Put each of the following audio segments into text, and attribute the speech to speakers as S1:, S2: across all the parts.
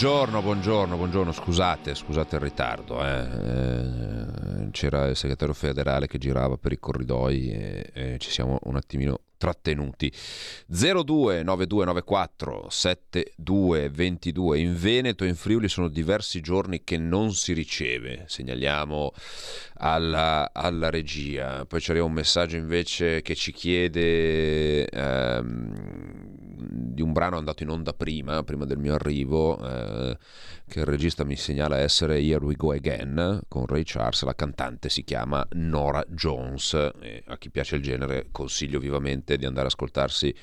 S1: Buongiorno, buongiorno, buongiorno, scusate, scusate il ritardo. eh. Eh, C'era il segretario federale che girava per i corridoi e, e ci siamo un attimino trattenuti. 02 9294 7222 in Veneto e in Friuli sono diversi giorni che non si riceve, segnaliamo alla, alla regia. Poi c'era un messaggio invece che ci chiede ehm, di un brano andato in onda prima, prima del mio arrivo, eh, che il regista mi segnala essere Here We Go Again con Ray Charles, la cantante si chiama Nora Jones. E a chi piace il genere consiglio vivamente di andare ad ascoltarsi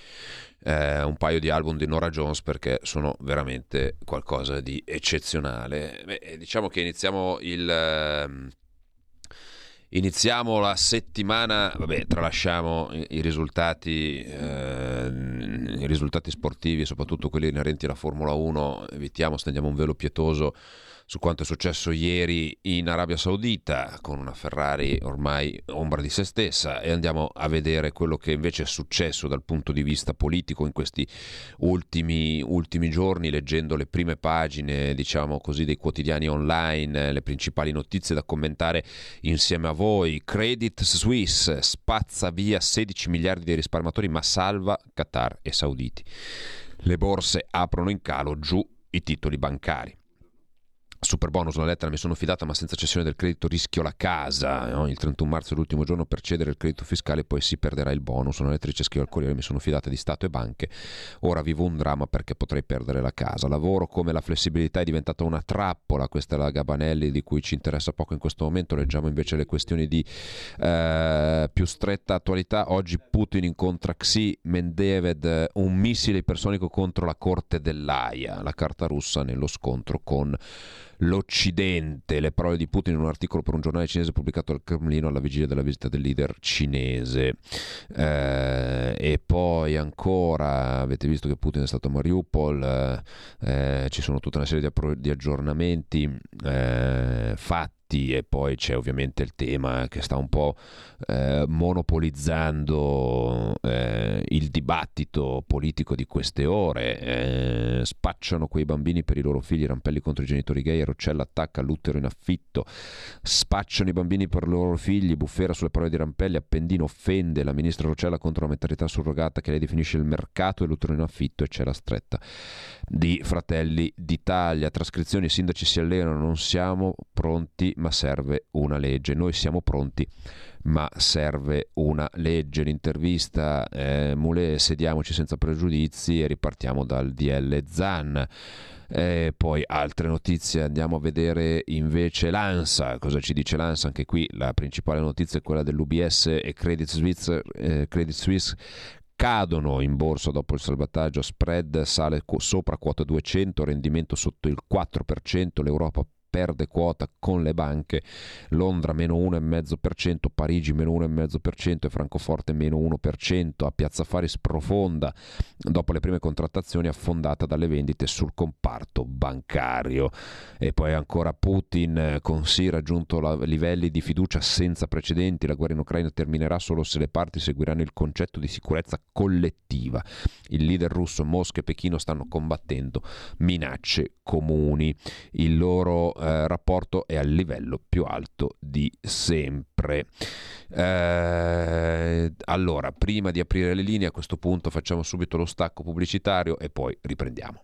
S1: eh, un paio di album di Nora Jones perché sono veramente qualcosa di eccezionale. Beh, diciamo che iniziamo il... ehm, Iniziamo la settimana, vabbè, tralasciamo i, risultati, eh, i risultati sportivi, soprattutto quelli inerenti alla Formula 1, evitiamo, stendiamo un velo pietoso su quanto è successo ieri in Arabia Saudita con una Ferrari ormai ombra di se stessa e andiamo a vedere quello che invece è successo dal punto di vista politico in questi ultimi, ultimi giorni, leggendo le prime pagine, diciamo così, dei quotidiani online, le principali notizie da commentare insieme a voi. Credit Suisse spazza via 16 miliardi di risparmiatori ma salva Qatar e Sauditi. Le borse aprono in calo, giù i titoli bancari. Super bonus, una lettera, mi sono fidata, ma senza cessione del credito rischio la casa. no? Il 31 marzo è l'ultimo giorno per cedere il credito fiscale, poi si perderà il bonus. Una lettrice scrive al Corriere, mi sono fidata di Stato e banche. Ora vivo un dramma perché potrei perdere la casa. Lavoro come la flessibilità è diventata una trappola. Questa è la Gabanelli di cui ci interessa poco in questo momento. Leggiamo invece le questioni di eh, più stretta attualità. Oggi Putin incontra Xi Mendevev, un missile ipersonico contro la corte dell'AIA, la carta russa nello scontro con l'Occidente. Le parole di Putin in un articolo per un giornale cinese pubblicato al Cremlino alla vigilia della visita del leader cinese. Eh, e poi ancora, avete visto che Putin è stato a Mariupol, eh, eh, ci sono tutta una serie di, appro- di aggiornamenti eh, fatti e poi c'è ovviamente il tema che sta un po' eh, monopolizzando eh, il dibattito politico di queste ore. Eh, spacciano quei bambini per i loro figli, rampelli contro i genitori gay, Roccella attacca l'utero in affitto, spacciano i bambini per i loro figli, bufera sulle parole di Rampelli, Appendino offende la ministra Roccella contro la maternità surrogata che lei definisce il mercato e l'utero in affitto e c'è la stretta di Fratelli d'Italia. Trascrizioni, i sindaci si allenano, non siamo pronti ma serve una legge. Noi siamo pronti ma serve una legge. L'intervista eh, Moulet, sediamoci senza pregiudizi e ripartiamo dal DL Zan. E poi altre notizie, andiamo a vedere invece l'ANSA, cosa ci dice l'ANSA? Anche qui la principale notizia è quella dell'UBS e Credit Suisse, eh, Credit Suisse cadono in borsa dopo il salvataggio, spread sale sopra quota 200, rendimento sotto il 4%, l'Europa perde quota con le banche, Londra meno 1,5%, Parigi meno 1,5% e Francoforte meno 1%, a Piazza Fari sprofonda dopo le prime contrattazioni affondata dalle vendite sul comparto bancario. E poi ancora Putin con sì raggiunto la- livelli di fiducia senza precedenti, la guerra in Ucraina terminerà solo se le parti seguiranno il concetto di sicurezza collettiva. Il leader russo Mosca e Pechino stanno combattendo minacce comuni. Il loro eh, rapporto è al livello più alto di sempre. Eh, allora, prima di aprire le linee, a questo punto facciamo subito lo stacco pubblicitario e poi riprendiamo.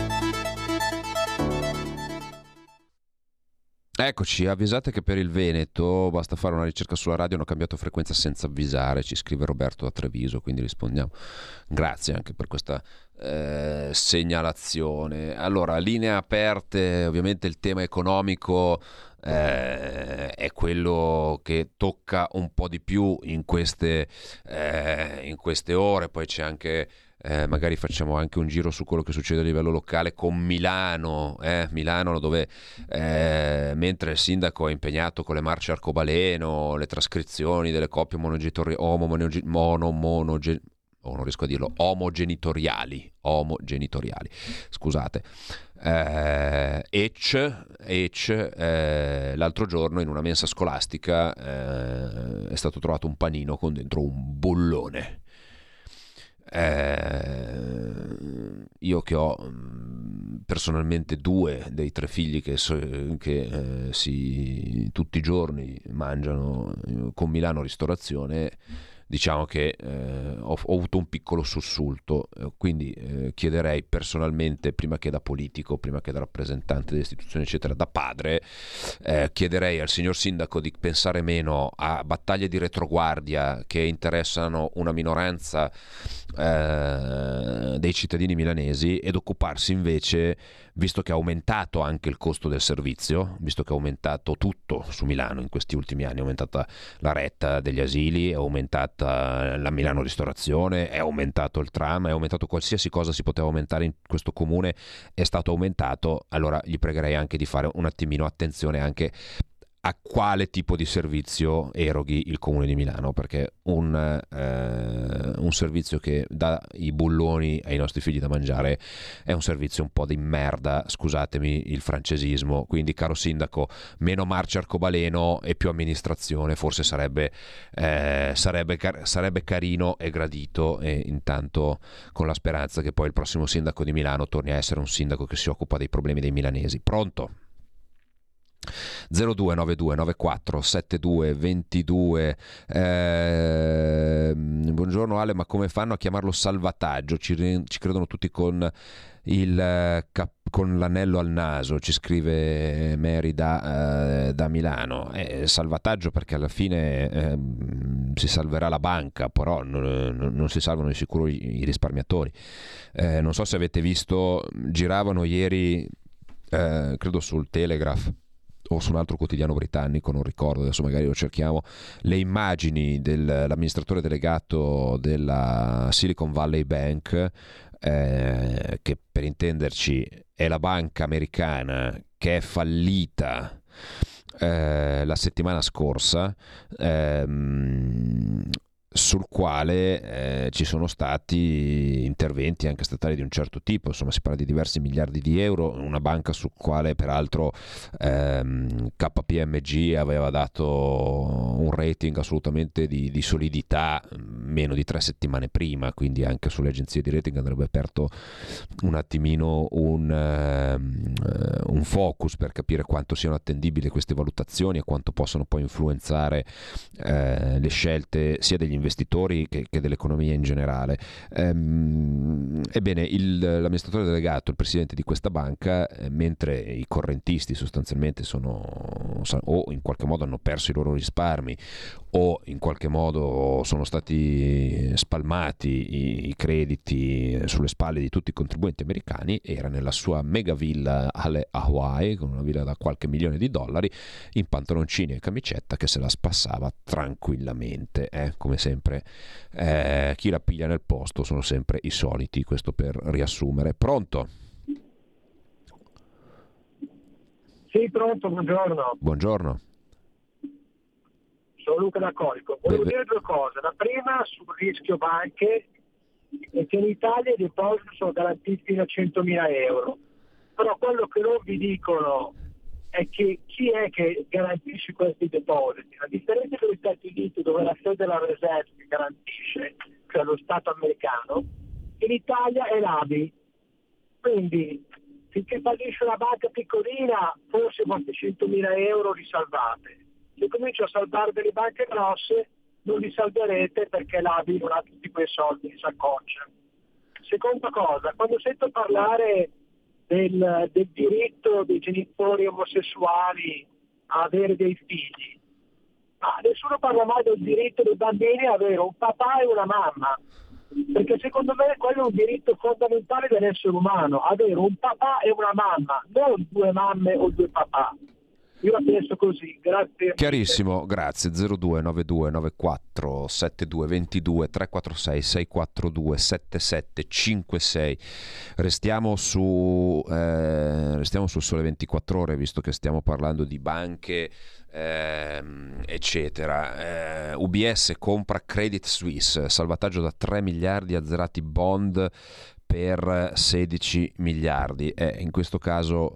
S1: Eccoci, avvisate che per il Veneto basta fare una ricerca sulla radio, hanno cambiato frequenza senza avvisare, ci scrive Roberto da Treviso, quindi rispondiamo. Grazie anche per questa eh, segnalazione. Allora, linee aperte, ovviamente il tema economico eh, è quello che tocca un po' di più in queste, eh, in queste ore, poi c'è anche eh, magari facciamo anche un giro su quello che succede a livello locale con Milano, eh, Milano dove eh, mentre il sindaco è impegnato con le marce arcobaleno, le trascrizioni delle coppie monogenitori- omo, monoge- mono, monoge- oh, non riesco a dirlo, omogenitoriali, omogenitoriali, scusate. Eh, Ec, Ec eh, l'altro giorno in una mensa scolastica eh, è stato trovato un panino con dentro un bullone. Eh, io che ho mh, personalmente due dei tre figli che, che, eh, si, tutti i giorni mangiano eh, con Milano Ristorazione, diciamo che eh, ho, ho avuto un piccolo sussulto, eh, quindi eh, chiederei personalmente, prima che da politico, prima che da rappresentante delle istituzioni, eccetera, da padre, eh, chiederei al signor sindaco di pensare meno a battaglie di retroguardia che interessano una minoranza eh, dei cittadini milanesi ed occuparsi invece, visto che ha aumentato anche il costo del servizio, visto che ha aumentato tutto su Milano in questi ultimi anni, è aumentata la retta degli asili, è aumentata la Milano Ristorazione, è aumentato il tram, è aumentato qualsiasi cosa si poteva aumentare in questo comune, è stato aumentato, allora gli pregherei anche di fare un attimino attenzione anche a quale tipo di servizio eroghi il comune di Milano perché un, eh, un servizio che dà i bulloni ai nostri figli da mangiare è un servizio un po' di merda scusatemi il francesismo. Quindi caro sindaco meno marcia arcobaleno e più amministrazione forse sarebbe, eh, sarebbe, car- sarebbe carino e gradito. E intanto con la speranza che poi il prossimo sindaco di Milano torni a essere un sindaco che si occupa dei problemi dei milanesi. Pronto? 0292 94 72 22 eh, buongiorno Ale ma come fanno a chiamarlo salvataggio? Ci, ci credono tutti con il eh, cap- con l'anello al naso ci scrive Mary da, eh, da Milano. È salvataggio perché alla fine ehm, si salverà la banca però non, non si salvano di sicuro i, i risparmiatori. Eh, non so se avete visto giravano ieri eh, credo sul Telegraph o su un altro quotidiano britannico, non ricordo, adesso magari lo cerchiamo, le immagini dell'amministratore delegato della Silicon Valley Bank, eh, che per intenderci è la banca americana che è fallita eh, la settimana scorsa. ehm, sul quale eh, ci sono stati interventi anche statali di un certo tipo, insomma si parla di diversi miliardi di euro, una banca sul quale peraltro ehm, KPMG aveva dato un rating assolutamente di, di solidità meno di tre settimane prima, quindi anche sulle agenzie di rating andrebbe aperto un attimino un, ehm, eh, un focus per capire quanto siano attendibili queste valutazioni e quanto possono poi influenzare eh, le scelte sia degli investitori che, che dell'economia in generale. Ehm, ebbene, il- l'amministratore delegato, il presidente di questa banca, eh, mentre i correntisti sostanzialmente sono o in qualche modo hanno perso i loro risparmi o in qualche modo sono stati spalmati i, i crediti sulle spalle di tutti i contribuenti americani, era nella sua mega villa alle Hawaii, con una villa da qualche milione di dollari, in pantaloncini e camicetta che se la spassava tranquillamente, eh, come sempre. Eh, chi la piglia nel posto sono sempre i soliti, questo per riassumere. Pronto?
S2: Sì, pronto, buongiorno.
S1: Buongiorno.
S2: Sono Luca da Colico. Volevo
S1: Beh,
S2: dire due cose. La prima sul rischio banche è che in Italia i depositi sono garantiti fino a 100.000 euro. Però quello che non vi dicono è che chi è che garantisce questi depositi. A differenza degli Stati Uniti dove la sede della Reserve garantisce, cioè lo Stato americano, in Italia è l'ABI. Quindi finché fallisce una banca piccolina forse qualche 100.000 euro li salvate. Se comincio a salvare delle banche grosse non li salverete perché l'ABI non ha tutti quei soldi in saccoccia. Seconda cosa, quando sento parlare del, del diritto dei genitori omosessuali a avere dei figli, ma nessuno parla mai del diritto dei bambini a avere un papà e una mamma, perché secondo me quello è un diritto fondamentale dell'essere umano, avere un papà e una mamma, non due mamme o due papà. Io la penso così, grazie.
S1: Chiarissimo, grazie. 029294 7222 346 642 7756. Restiamo su eh, restiamo sul sole 24 ore visto che stiamo parlando di banche ehm, eccetera. Eh, UBS compra Credit Suisse, salvataggio da 3 miliardi azzerati bond per 16 miliardi. Eh, in questo caso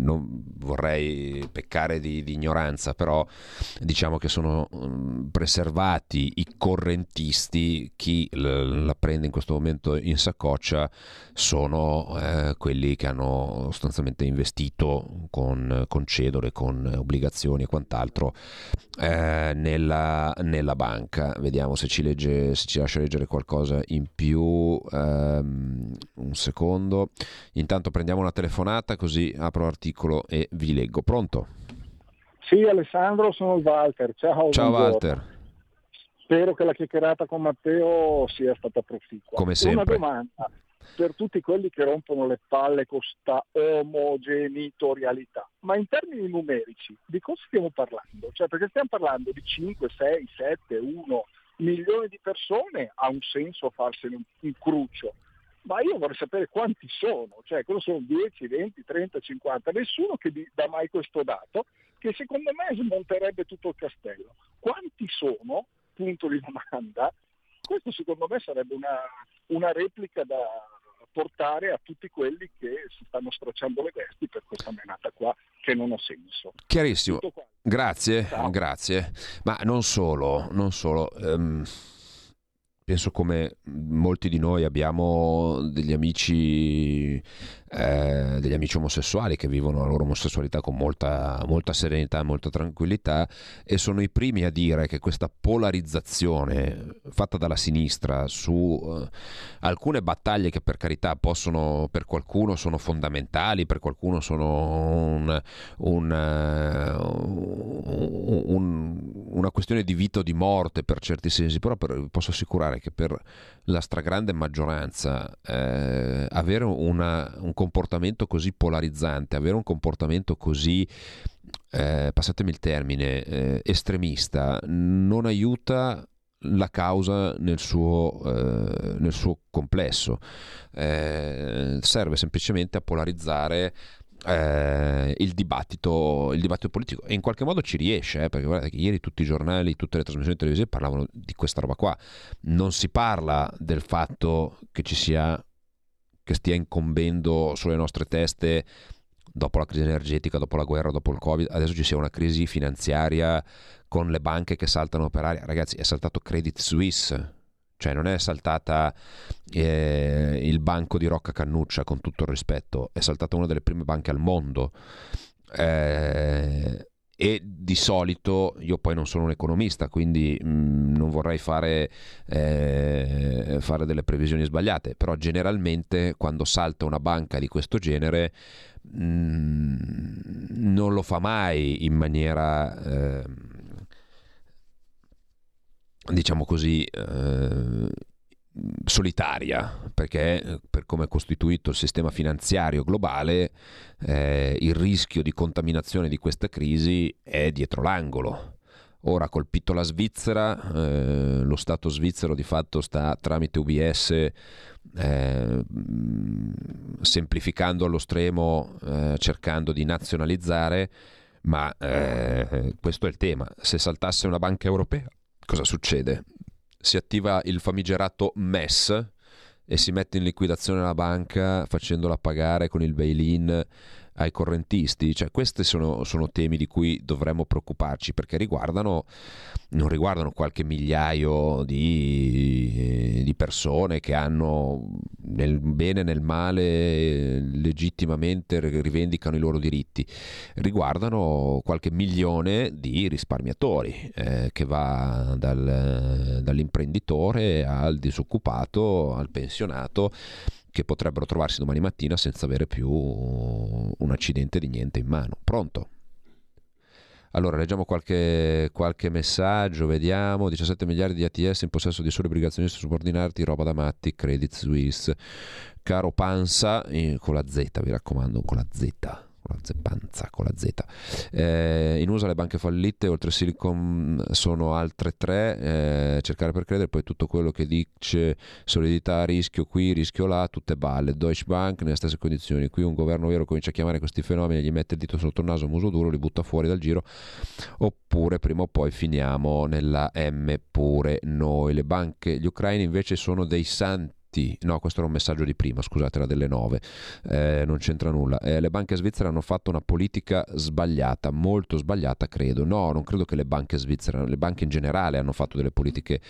S1: non vorrei peccare di, di ignoranza, però diciamo che sono mm, preservati i correntisti, chi la prende in questo momento in saccoccia sono eh, quelli che hanno sostanzialmente investito con, con cedole, con obbligazioni e quant'altro eh, nella, nella banca. Vediamo se ci, legge, se ci lascia leggere qualcosa in più. Ehm, un secondo. Intanto prendiamo una telefonata così apro l'articolo e vi leggo. Pronto?
S3: Sì, Alessandro, sono il Walter. Ciao,
S1: Ciao
S3: buongiorno.
S1: Walter.
S3: Spero che la chiacchierata con Matteo sia stata proficua.
S1: Come sempre.
S3: Una domanda per tutti quelli che rompono le palle con sta omogenitorialità. Ma in termini numerici, di cosa stiamo parlando? Cioè, perché stiamo parlando di 5, 6, 7, 1 milioni di persone, ha un senso farsene un, un cruccio. Ma io vorrei sapere quanti sono, cioè cosa sono 10, 20, 30, 50, nessuno che dà mai questo dato, che secondo me smonterebbe tutto il castello. Quanti sono? Punto di domanda. Questo secondo me sarebbe una, una replica da portare a tutti quelli che si stanno stracciando le vesti per questa menata qua che non ha senso.
S1: Chiarissimo. Grazie,
S3: Ciao.
S1: grazie. Ma non solo, non solo. ehm, penso come molti di noi abbiamo degli amici, eh, degli amici omosessuali che vivono la loro omosessualità con molta, molta serenità, molta tranquillità e sono i primi a dire che questa polarizzazione fatta dalla sinistra su eh, alcune battaglie che per carità possono, per qualcuno sono fondamentali, per qualcuno sono un, un, eh, un- una questione di vita o di morte per certi sensi, però per- posso assicurare che per la stragrande maggioranza eh, avere una- un comportamento così polarizzante, avere un comportamento così, eh, passatemi il termine, eh, estremista, non aiuta la causa nel suo, eh, nel suo complesso. Eh, serve semplicemente a polarizzare eh, il, dibattito, il dibattito politico. E in qualche modo ci riesce eh, perché guardate che ieri tutti i giornali, tutte le trasmissioni televisive parlavano di questa roba qua. Non si parla del fatto che ci sia che stia incombendo sulle nostre teste dopo la crisi energetica, dopo la guerra, dopo il covid. Adesso ci sia una crisi finanziaria con le banche che saltano per aria. Ragazzi è saltato Credit Suisse cioè non è saltata eh, il banco di Rocca Cannuccia con tutto il rispetto, è saltata una delle prime banche al mondo. Eh, e di solito io poi non sono un economista quindi mh, non vorrei fare, eh, fare delle previsioni sbagliate, però generalmente quando salta una banca di questo genere mh, non lo fa mai in maniera... ehm, diciamo così, eh, solitaria, perché eh, per come è costituito il sistema finanziario globale, eh, il rischio di contaminazione di questa crisi è dietro l'angolo. Ora ha colpito la Svizzera, eh, lo Stato svizzero di fatto sta tramite UBS eh, semplificando allo stremo, eh, cercando di nazionalizzare, ma eh, questo è il tema. Se saltasse una banca europea, cosa succede? Si attiva il famigerato MES e si mette in liquidazione la banca facendola pagare con il bail-in ai correntisti? Cioè, questi sono, sono temi di cui dovremmo preoccuparci perché riguardano, non riguardano qualche migliaio di, di persone che hanno nel bene e nel male legittimamente rivendicano i loro diritti, riguardano qualche milione di risparmiatori eh, che va dal, dall'imprenditore al disoccupato, al pensionato che potrebbero trovarsi domani mattina senza avere più un accidente di niente in mano. Pronto? Allora, leggiamo qualche, qualche messaggio, vediamo. 17 miliardi di ATS in possesso di soli obbligazionisti subordinati, roba da matti, Credit Suisse. Caro Panza, eh, con la Z, vi raccomando, con la Z con la zeppanza con la Z. Eh, in USA le banche fallite, oltre Silicon sono altre tre, eh, cercare per credere, poi tutto quello che dice solidità, rischio qui, rischio là, tutte balle. Deutsche Bank nelle stesse condizioni, qui un governo vero comincia a chiamare questi fenomeni, gli mette il dito sotto il naso, muso duro, li butta fuori dal giro, oppure prima o poi finiamo nella M pure noi. Le banche, gli ucraini invece sono dei santi no questo era un messaggio di prima scusate era delle 9 eh, non c'entra nulla. Eh, le banche svizzere hanno fatto una politica sbagliata molto sbagliata credo. No non credo che le banche svizzere le banche in generale hanno fatto delle politiche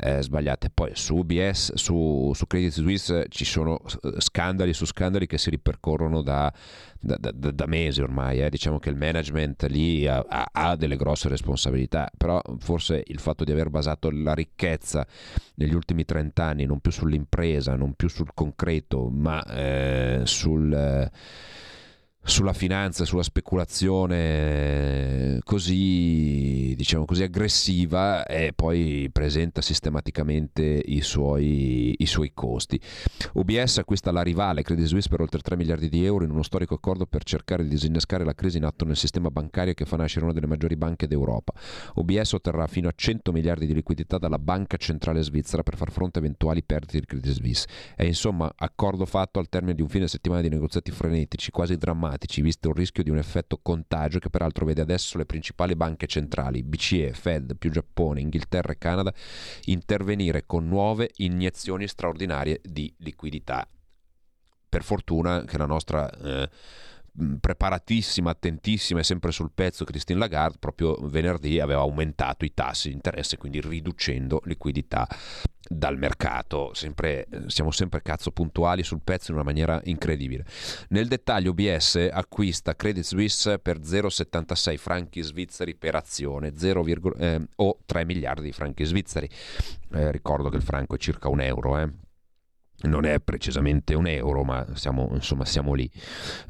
S1: eh, sbagliate. Poi su UBS su, su Credit Suisse ci sono eh, scandali su scandali che si ripercorrono da, da, da, da mesi ormai eh. diciamo che il management lì ha, ha, ha delle grosse responsabilità però forse il fatto di aver basato la ricchezza negli ultimi 30 anni non più sull'impresa non più sul concreto, ma eh, sul, eh, sulla finanza, sulla speculazione così, diciamo così aggressiva e poi presenta sistematicamente i suoi, i suoi costi. UBS acquista la rivale Credit Suisse per oltre 3 miliardi di euro in uno storico accordo per cercare di disinnescare la crisi in atto nel sistema bancario che fa nascere una delle maggiori banche d'Europa. UBS otterrà fino a 100 miliardi di liquidità dalla Banca Centrale Svizzera per far fronte a eventuali perdite di Credit Suisse. È insomma accordo fatto al termine di un fine settimana di negoziati frenetici, quasi drammatici, visto il rischio di un effetto contagio che peraltro vede adesso le principali banche centrali, BCE, Fed, più Giappone, Inghilterra e Canada, intervenire con nuove iniezioni straordinarie di liquidità. Per fortuna che la nostra eh, preparatissima, attentissima e sempre sul pezzo Christine Lagarde proprio venerdì aveva aumentato i tassi di interesse, quindi riducendo liquidità dal mercato. Sempre, siamo sempre cazzo puntuali sul pezzo in una maniera incredibile. Nel dettaglio OBS acquista Credit Suisse per 0,76 franchi svizzeri per azione, 0, eh, o 3 miliardi di franchi svizzeri. Eh, ricordo che il franco è circa un euro, eh non è precisamente un euro, ma siamo, insomma, siamo lì.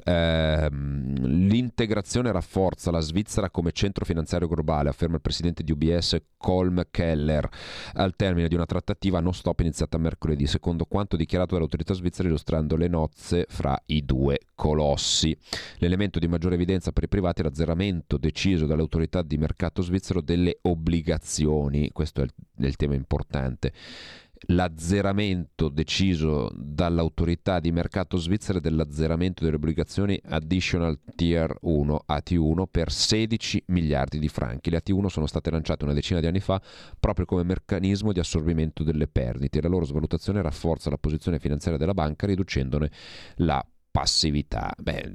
S1: Eh, l'integrazione rafforza la Svizzera come centro finanziario globale, afferma il presidente di UBS Colm Keller, al termine di una trattativa non stop iniziata mercoledì, secondo quanto dichiarato dalle autorità svizzere illustrando le nozze fra i due colossi. L'elemento di maggiore evidenza per i privati è l'azzeramento deciso dalle autorità di mercato svizzero delle obbligazioni, questo è il, è il tema importante l'azzeramento deciso dall'autorità di mercato svizzera dell'azzeramento delle obbligazioni Additional Tier 1 AT1 per 16 miliardi di franchi. Le AT1 sono state lanciate una decina di anni fa proprio come meccanismo di assorbimento delle perdite. La loro svalutazione rafforza la posizione finanziaria della banca riducendone la passività. Beh,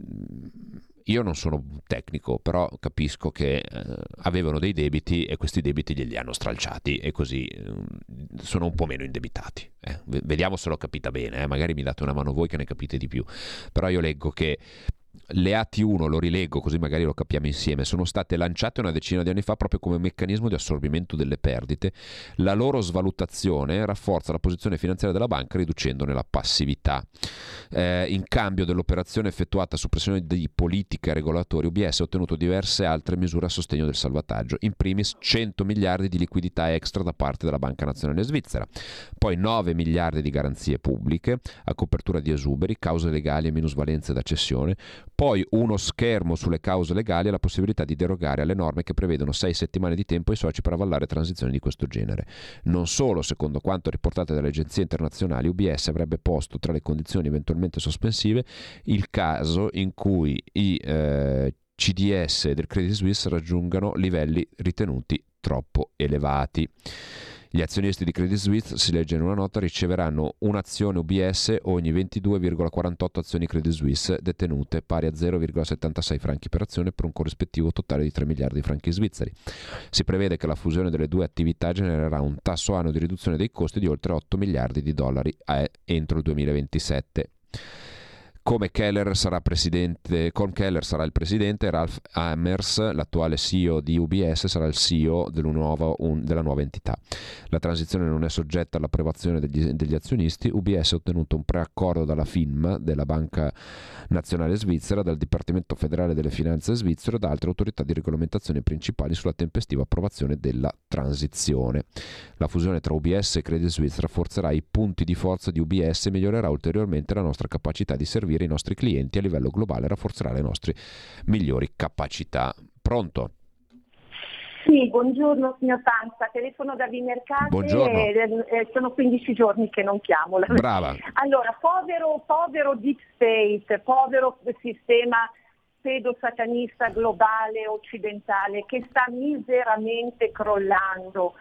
S1: io non sono tecnico, però capisco che eh, avevano dei debiti e questi debiti glieli hanno stralciati e così eh, sono un po' meno indebitati. Eh. Vediamo se l'ho capita bene, eh. magari mi date una mano voi che ne capite di più. Però io leggo che le AT1, lo rileggo così magari lo capiamo insieme, sono state lanciate una decina di anni fa proprio come meccanismo di assorbimento delle perdite. La loro svalutazione rafforza la posizione finanziaria della banca riducendone la passività. Eh, in cambio dell'operazione effettuata su pressione di politica e regolatori, UBS ha ottenuto diverse altre misure a sostegno del salvataggio, in primis 100 miliardi di liquidità extra da parte della Banca Nazionale Svizzera, poi 9 miliardi di garanzie pubbliche a copertura di esuberi, cause legali e minusvalenze da cessione, poi uno schermo sulle cause legali e la possibilità di derogare alle norme che prevedono sei settimane di tempo ai soci per avvallare transizioni di questo genere. Non solo, secondo quanto riportato dalle agenzie internazionali, UBS avrebbe posto tra le condizioni eventualmente sospensive il caso in cui i eh, CDS del Credit Suisse raggiungano livelli ritenuti troppo elevati. Gli azionisti di Credit Suisse, si legge in una nota, riceveranno un'azione UBS ogni 22,48 azioni Credit Suisse detenute pari a 0,76 franchi per azione per un corrispettivo totale di 3 miliardi di franchi svizzeri. Si prevede che la fusione delle due attività genererà un tasso annuo di riduzione dei costi di oltre 8 miliardi di dollari a- entro il 2027. Come Keller sarà presidente, con Keller sarà il presidente, Ralph Hammers, l'attuale CEO di UBS, sarà il CEO del nuovo- un- della nuova entità. La transizione non è soggetta all'approvazione degli, degli azionisti. UBS ha ottenuto un preaccordo dalla FINMA, della Banca Nazionale Svizzera, dal Dipartimento Federale delle Finanze svizzero e da altre autorità di regolamentazione principali sulla tempestiva approvazione della transizione. La fusione tra UBS e Credit Suisse rafforzerà i punti di forza di UBS e migliorerà ulteriormente la nostra capacità di servire i nostri clienti a livello globale e le nostre migliori capacità. Pronto?
S4: Sì, buongiorno signor Panza, telefono da Vimercate
S1: Buongiorno.
S4: e eh, sono 15 giorni che non chiamo.
S1: Brava.
S4: Allora, povero, povero deep state, povero sistema pedosatanista globale occidentale che sta miseramente crollando,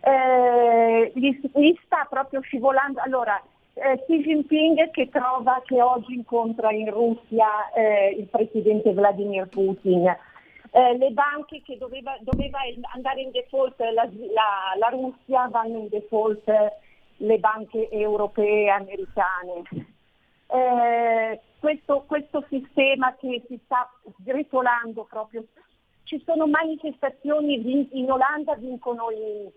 S4: eh, gli, gli sta proprio scivolando. Allora, eh, Xi Jinping che trova che oggi incontra in Russia eh, il presidente Vladimir Putin, eh, le banche che doveva, doveva andare in default la, la- la Russia vanno in default le banche europee e americane. Eh, questo, questo sistema che si sta sgretolando proprio, ci sono manifestazioni, in Olanda vincono i-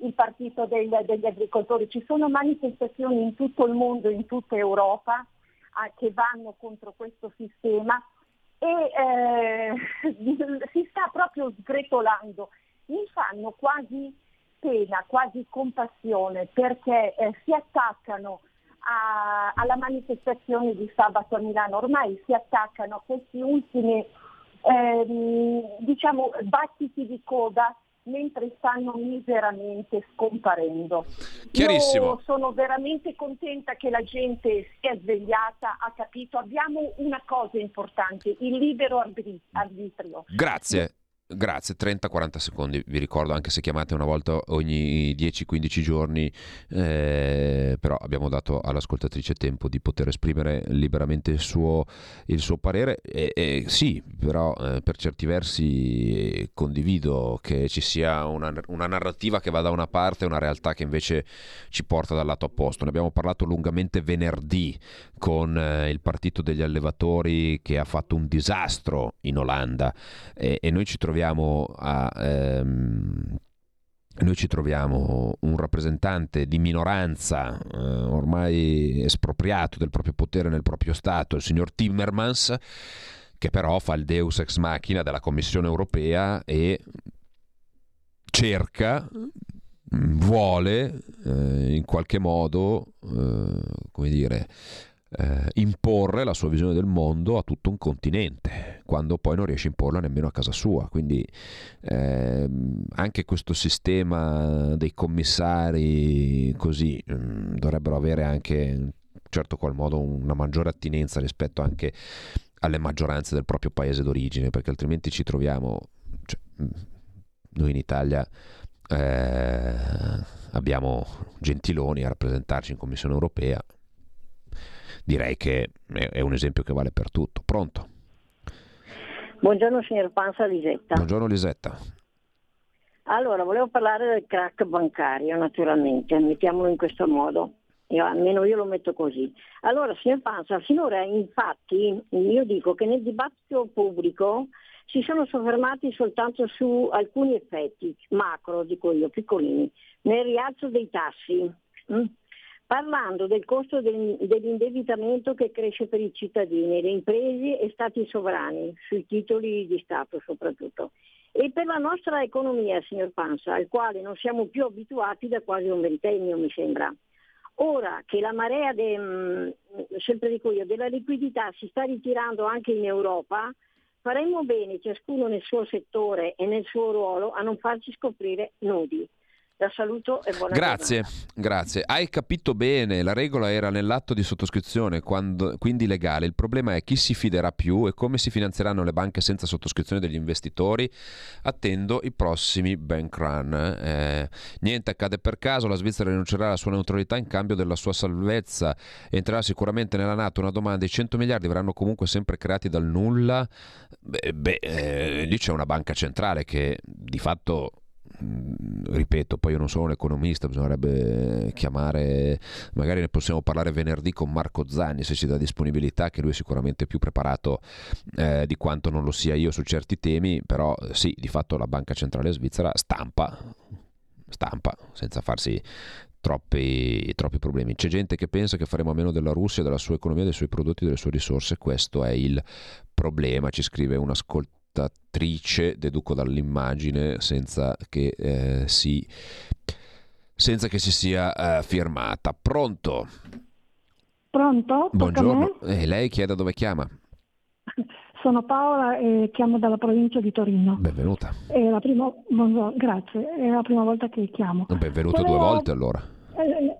S4: il partito del- degli agricoltori, ci sono manifestazioni in tutto il mondo, in tutta Europa ah, che vanno contro questo sistema e eh, si sta proprio sgretolando. Mi fanno quasi pena, quasi compassione perché eh, si attaccano a- alla manifestazione di sabato a Milano, ormai si attaccano a questi ultimi ehm, diciamo, battiti di coda mentre stanno miseramente scomparendo.
S1: Chiarissimo.
S4: Io sono veramente contenta che la gente sia svegliata, ha capito, abbiamo una cosa importante, il libero arbitri- arbitrio.
S1: Grazie. Grazie, 30-40 secondi, vi ricordo anche se chiamate una volta ogni 10-15 giorni, eh, però abbiamo dato all'ascoltatrice tempo di poter esprimere liberamente il suo, il suo parere. E, e sì, però eh, per certi versi condivido che ci sia una, una narrativa che va da una parte e una realtà che invece ci porta dal lato opposto. Ne abbiamo parlato lungamente venerdì con eh, il partito degli allevatori che ha fatto un disastro in Olanda e, e noi ci troviamo a ehm, noi ci troviamo un rappresentante di minoranza eh, ormai espropriato del proprio potere nel proprio Stato, il signor Timmermans, che però fa il deus ex machina della Commissione europea e cerca, vuole eh, in qualche modo, eh, come dire, eh, imporre la sua visione del mondo a tutto un continente, quando poi non riesce a imporla nemmeno a casa sua. Quindi ehm, anche questo sistema dei commissari così mm, dovrebbero avere anche in certo qual modo una maggiore attinenza rispetto anche alle maggioranze del proprio paese d'origine, perché altrimenti ci troviamo, cioè, mm, noi in Italia eh, abbiamo Gentiloni a rappresentarci in Commissione europea, direi che è un esempio che vale per tutto. Pronto?
S5: Buongiorno signor Panza Lisetta.
S1: Buongiorno Lisetta.
S5: Allora, volevo parlare del crack bancario, naturalmente, mettiamolo in questo modo. Io- almeno io lo metto così. Allora, signor Panza, finora infatti io dico che nel dibattito pubblico si sono soffermati soltanto su alcuni effetti macro, dico io, piccolini, nel rialzo dei tassi, mm? Parlando del costo del- dell'indebitamento che cresce per i cittadini, le imprese e stati sovrani, sui titoli di Stato soprattutto. E per la nostra economia, signor Panza, al quale non siamo più abituati da quasi un ventennio, mi sembra. Ora che la marea, de- dico io, della liquidità si sta ritirando anche in Europa, faremmo bene, ciascuno nel suo settore e nel suo ruolo, a non farci scoprire nudi. La saluto e buona
S1: Grazie,
S5: giornata.
S1: grazie. Hai capito bene, la regola era nell'atto di sottoscrizione, quando- quindi legale. Il problema è chi si fiderà più e come si finanzieranno le banche senza sottoscrizione degli investitori. Attendo i prossimi bank run. Eh, niente accade per caso, la Svizzera rinuncerà alla sua neutralità in cambio della sua salvezza. Entrerà sicuramente nella Nato una domanda, i 100 miliardi verranno comunque sempre creati dal nulla? Beh, beh, eh, lì c'è una banca centrale che di fatto ripeto, poi io non sono un economista, bisognerebbe chiamare, magari ne possiamo parlare venerdì con Marco Zanni se ci dà disponibilità, che lui è sicuramente più preparato eh, di quanto non lo sia io su certi temi, però sì, di fatto la Banca Centrale Svizzera stampa, stampa senza farsi troppi, troppi problemi. C'è gente che pensa che faremo a meno della Russia, della sua economia, dei suoi prodotti, delle sue risorse, questo è il problema, ci scrive un'ascoltatrice, deduco dall'immagine, senza che eh, si senza che si sia eh, firmata. Pronto?
S6: Pronto?
S1: Buongiorno. E lei chiede dove chiama?
S6: Sono Paola e chiamo dalla provincia di Torino.
S1: Benvenuta.
S6: È la prima, grazie, è la prima volta che chiamo.
S1: Benvenuta due
S6: Volevo-
S1: volte allora.
S6: Eh,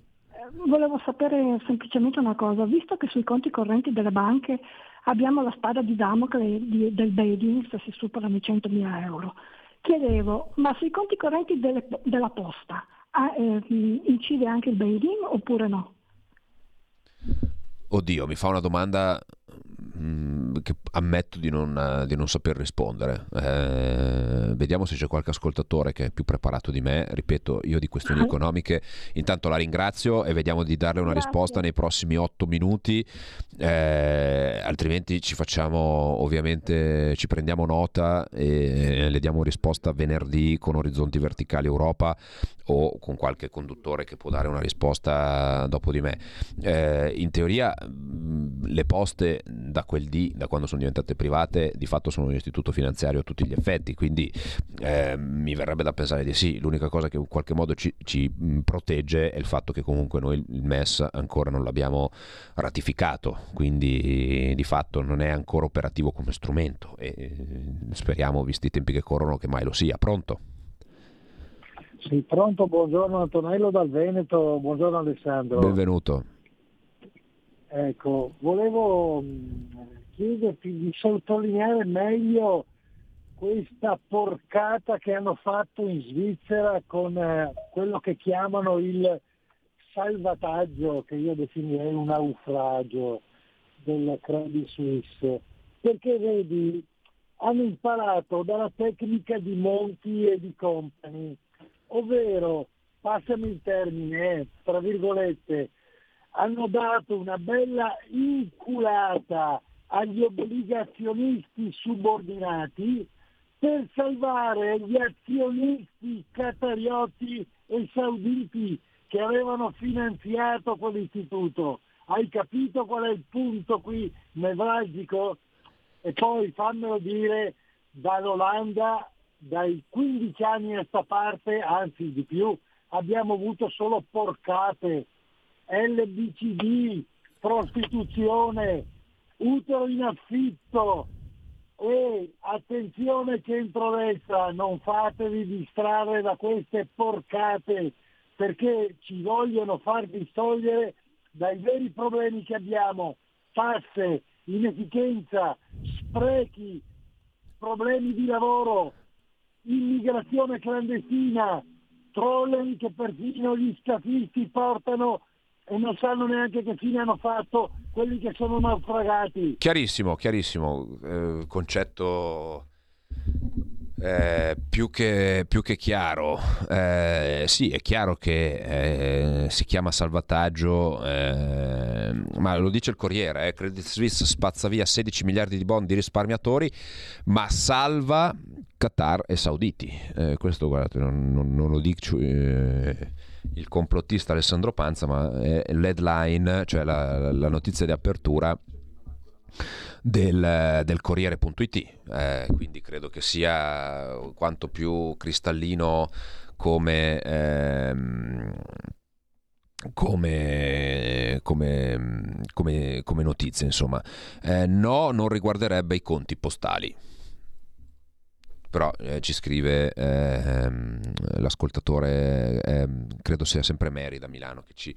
S6: volevo sapere semplicemente una cosa, visto che sui conti correnti delle banche abbiamo la spada di Damocle del Bading se si superano i 100.000 euro, chiedevo, ma sui conti correnti delle- della posta ah, eh, incide anche il Bading oppure no?
S1: Oddio, mi fa una domanda mm, che ammetto di non, di non saper rispondere. Eh, vediamo se c'è qualche ascoltatore che è più preparato di me. Ripeto, io di questioni economiche intanto la ringrazio e vediamo di darle una
S6: Grazie.
S1: risposta nei prossimi otto minuti. Eh, altrimenti ci facciamo, ovviamente, ci prendiamo nota e le diamo risposta venerdì con orizzonti verticali Europa o con qualche conduttore che può dare una risposta dopo di me. Eh, in teoria mh, le poste da quel dì, da quando sono diventate private, di fatto sono un istituto finanziario a tutti gli effetti, quindi eh, mi verrebbe da pensare di sì. L'unica cosa che in qualche modo ci, ci, mh, protegge è il fatto che comunque noi il MES ancora non l'abbiamo ratificato, quindi di fatto non è ancora operativo come strumento e eh, speriamo, visti i tempi che corrono, che mai lo sia. Pronto?
S2: Sì, pronto, buongiorno Antonello dal Veneto, buongiorno Alessandro.
S1: Benvenuto.
S2: Ecco, volevo mh, chiederti di sottolineare meglio questa porcata che hanno fatto in Svizzera con eh, quello che chiamano il salvataggio, che io definirei un naufragio del Credit Suisse. Perché vedi, hanno imparato dalla tecnica di Monti e di Company, ovvero, passami il termine, eh, tra virgolette, hanno dato una bella inculata agli obbligazionisti subordinati per salvare gli azionisti qatarioti e sauditi che avevano finanziato quell'istituto. Hai capito qual è il punto qui nevralgico? E poi fammelo dire dall'Olanda, dai 15 anni a sta parte, anzi di più, abbiamo avuto solo porcate, LBCD, prostituzione, utero in affitto. E attenzione centrodestra, non fatevi distrarre da queste porcate perché ci vogliono far distogliere dai veri problemi che abbiamo, tasse, inefficienza, sprechi, problemi di lavoro, immigrazione clandestina, trolling che perfino gli scafisti portano e non sanno neanche che fine hanno fatto quelli che sono naufragati.
S1: Chiarissimo, chiarissimo, eh, concetto eh, più, che, più che chiaro. Eh, sì, è chiaro che eh, si chiama salvataggio, eh, ma lo dice il Corriere, eh, Credit Suisse spazza via 16 miliardi di bond di risparmiatori, ma salva Qatar e Sauditi. Eh, questo guardate, non, non- non lo dico eh, il complottista Alessandro Panza, ma è l'headline, cioè la, la notizia di apertura del, del Corriere.it. Eh, quindi credo che sia quanto più cristallino come. ehm, come, come, come, come notizia, insomma, Eh, no, non riguarderebbe i conti postali. Però eh, ci scrive ehm, l'ascoltatore, ehm, credo sia sempre Mary da Milano che ci,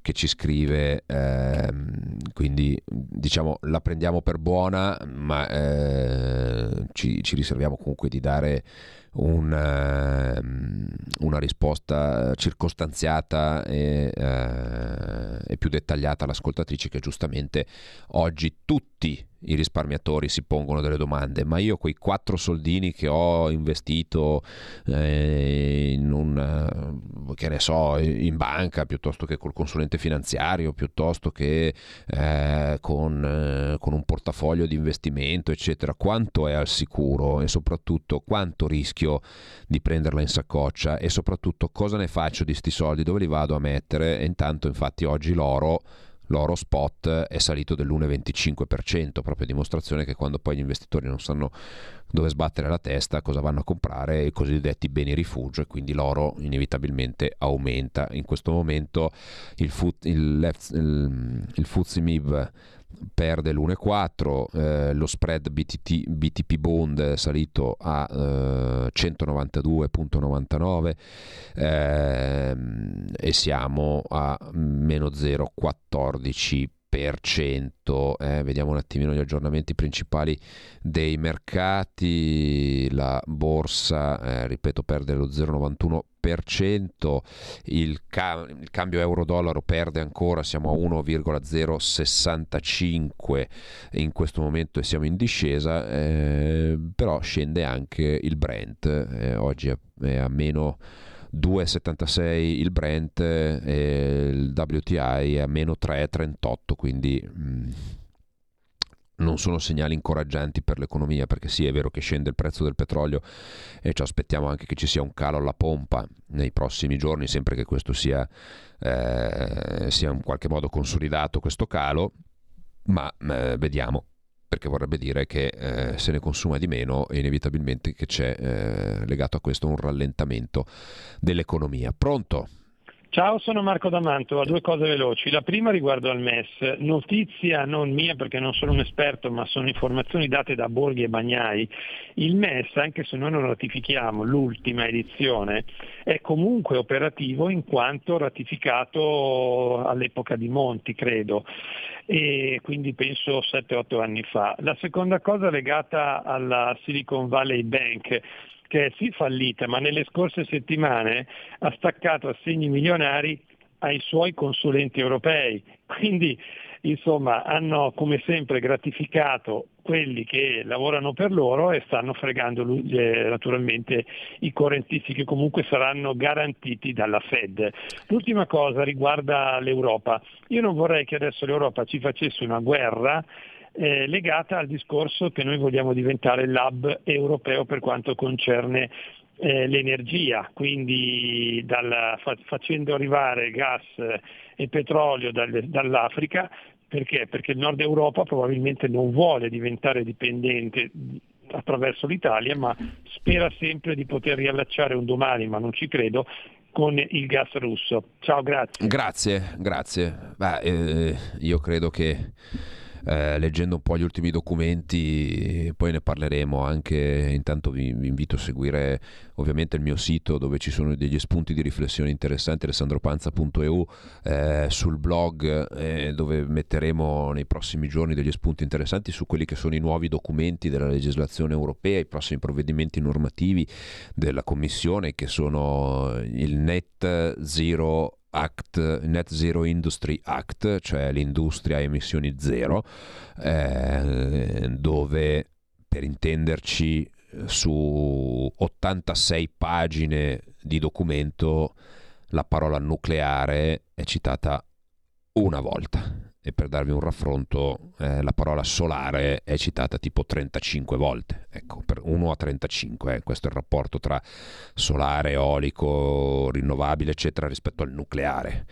S1: che ci scrive, ehm, quindi diciamo la prendiamo per buona, ma eh, ci, ci riserviamo comunque di dare un, ehm, una risposta circostanziata e, eh, e più dettagliata all'ascoltatrice che giustamente oggi tutti i risparmiatori si pongono delle domande, ma io quei quattro soldini che ho investito eh, in un, eh, che ne so, in banca piuttosto che col consulente finanziario, piuttosto che eh, con, eh, con un portafoglio di investimento, eccetera, quanto è al sicuro e soprattutto quanto rischio di prenderla in saccoccia e soprattutto cosa ne faccio di sti soldi, dove li vado a mettere? E intanto infatti oggi l'oro l'oro spot è salito dell'1,25%, proprio dimostrazione che quando poi gli investitori non sanno dove sbattere la testa, cosa vanno a comprare, i cosiddetti beni rifugio e quindi l'oro inevitabilmente aumenta. In questo momento il, FUT, il, il, il FTSE MIB perde l'1,4, eh, lo spread BTT, BTP Bond è salito a eh, 192,99 eh, e siamo a meno 0,14%. Eh, vediamo un attimino gli aggiornamenti principali dei mercati. La borsa eh, ripeto perde lo 0,91% il, ca- il cambio euro-dollaro perde ancora siamo a 1,065 in questo momento e siamo in discesa eh, però scende anche il Brent eh, oggi è, è a meno 2,76 il Brent e il WTI a meno 3,38 quindi mh, non sono segnali incoraggianti per l'economia perché sì è vero che scende il prezzo del petrolio e ci aspettiamo anche che ci sia un calo alla pompa nei prossimi giorni sempre che questo sia, eh, sia in qualche modo consolidato questo calo ma eh, vediamo perché vorrebbe dire che eh, se ne consuma di meno e inevitabilmente che c'è eh, legato a questo un rallentamento dell'economia. Pronto?
S7: Ciao, sono Marco D'Amanto, due cose veloci. La prima riguardo al MES, notizia non mia perché non sono un esperto, ma sono informazioni date da Borghi e Bagnai. Il MES, anche se noi non ratifichiamo l'ultima edizione, è comunque operativo in quanto ratificato all'epoca di Monti, credo e quindi penso 7-8 anni fa. La seconda cosa legata alla Silicon Valley Bank che è sì fallita, ma nelle scorse settimane ha staccato assegni milionari ai suoi consulenti europei. Quindi insomma hanno come sempre gratificato quelli che lavorano per loro e stanno fregando eh, naturalmente i correntisti che comunque saranno garantiti dalla Fed. L'ultima cosa riguarda l'Europa. Io non vorrei che adesso l'Europa ci facesse una guerra eh, legata al discorso che noi vogliamo diventare l'hub europeo per quanto concerne eh, l'energia, quindi dal, fa, facendo arrivare gas e petrolio dal, dall'Africa, perché? Perché il nord Europa probabilmente non vuole diventare dipendente attraverso l'Italia, ma spera sempre di poter riallacciare un domani, ma non ci credo, con il gas russo. Ciao, grazie.
S1: Grazie, grazie. Beh, eh, io credo che eh, leggendo un po' gli ultimi documenti, poi ne parleremo anche, intanto vi, vi, invito a seguire ovviamente il mio sito dove ci sono degli spunti di riflessione interessanti, alessandropanza.eu, eh, sul blog eh, dove metteremo nei prossimi giorni degli spunti interessanti su quelli che sono i nuovi documenti della legislazione europea, i prossimi provvedimenti normativi della Commissione che sono il Net Zero Act, Net Zero Industry Act, cioè l'industria a emissioni zero, eh, dove per intenderci su 86 pagine di documento la parola nucleare è citata una volta e per darvi un raffronto eh, la parola solare è citata tipo 35 volte, ecco, per 1 a 35, eh, questo è il rapporto tra solare, eolico, rinnovabile, eccetera, rispetto al nucleare.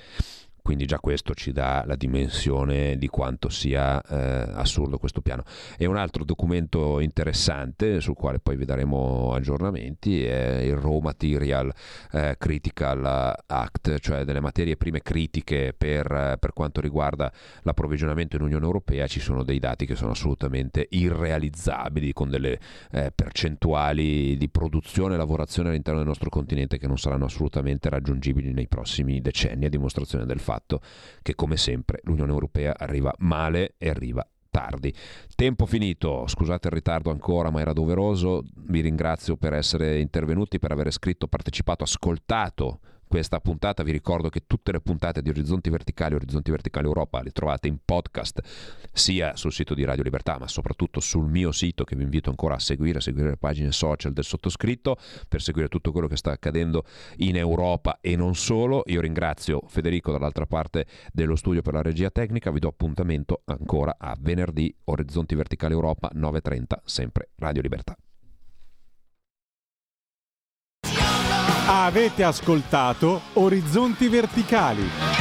S1: Quindi già questo ci dà la dimensione di quanto sia eh, assurdo questo piano. E un altro documento interessante sul quale poi vi daremo aggiornamenti è il Raw Material eh, Critical Act, cioè delle materie prime critiche per, per quanto riguarda l'approvvigionamento in Unione Europea. Ci sono dei dati che sono assolutamente irrealizzabili con delle eh, percentuali di produzione e lavorazione all'interno del nostro continente che non saranno assolutamente raggiungibili nei prossimi decenni, a dimostrazione del fatto che come sempre l'Unione Europea arriva male e arriva tardi. Tempo finito, scusate il ritardo ancora, ma era doveroso. Vi ringrazio per essere intervenuti, per aver scritto, partecipato, ascoltato questa puntata. Vi ricordo che tutte le puntate di Orizzonti Verticali, Orizzonti Verticali Europa, le trovate in podcast sia sul sito di Radio Libertà, ma soprattutto sul mio sito che vi invito ancora a seguire, a seguire le pagine social del sottoscritto per seguire tutto quello che sta accadendo in Europa e non solo. Io ringrazio Federico dall'altra parte dello studio per la regia tecnica. Vi do appuntamento ancora a venerdì, Orizzonti Verticali Europa 9.30, sempre Radio Libertà.
S8: Avete ascoltato Orizzonti Verticali.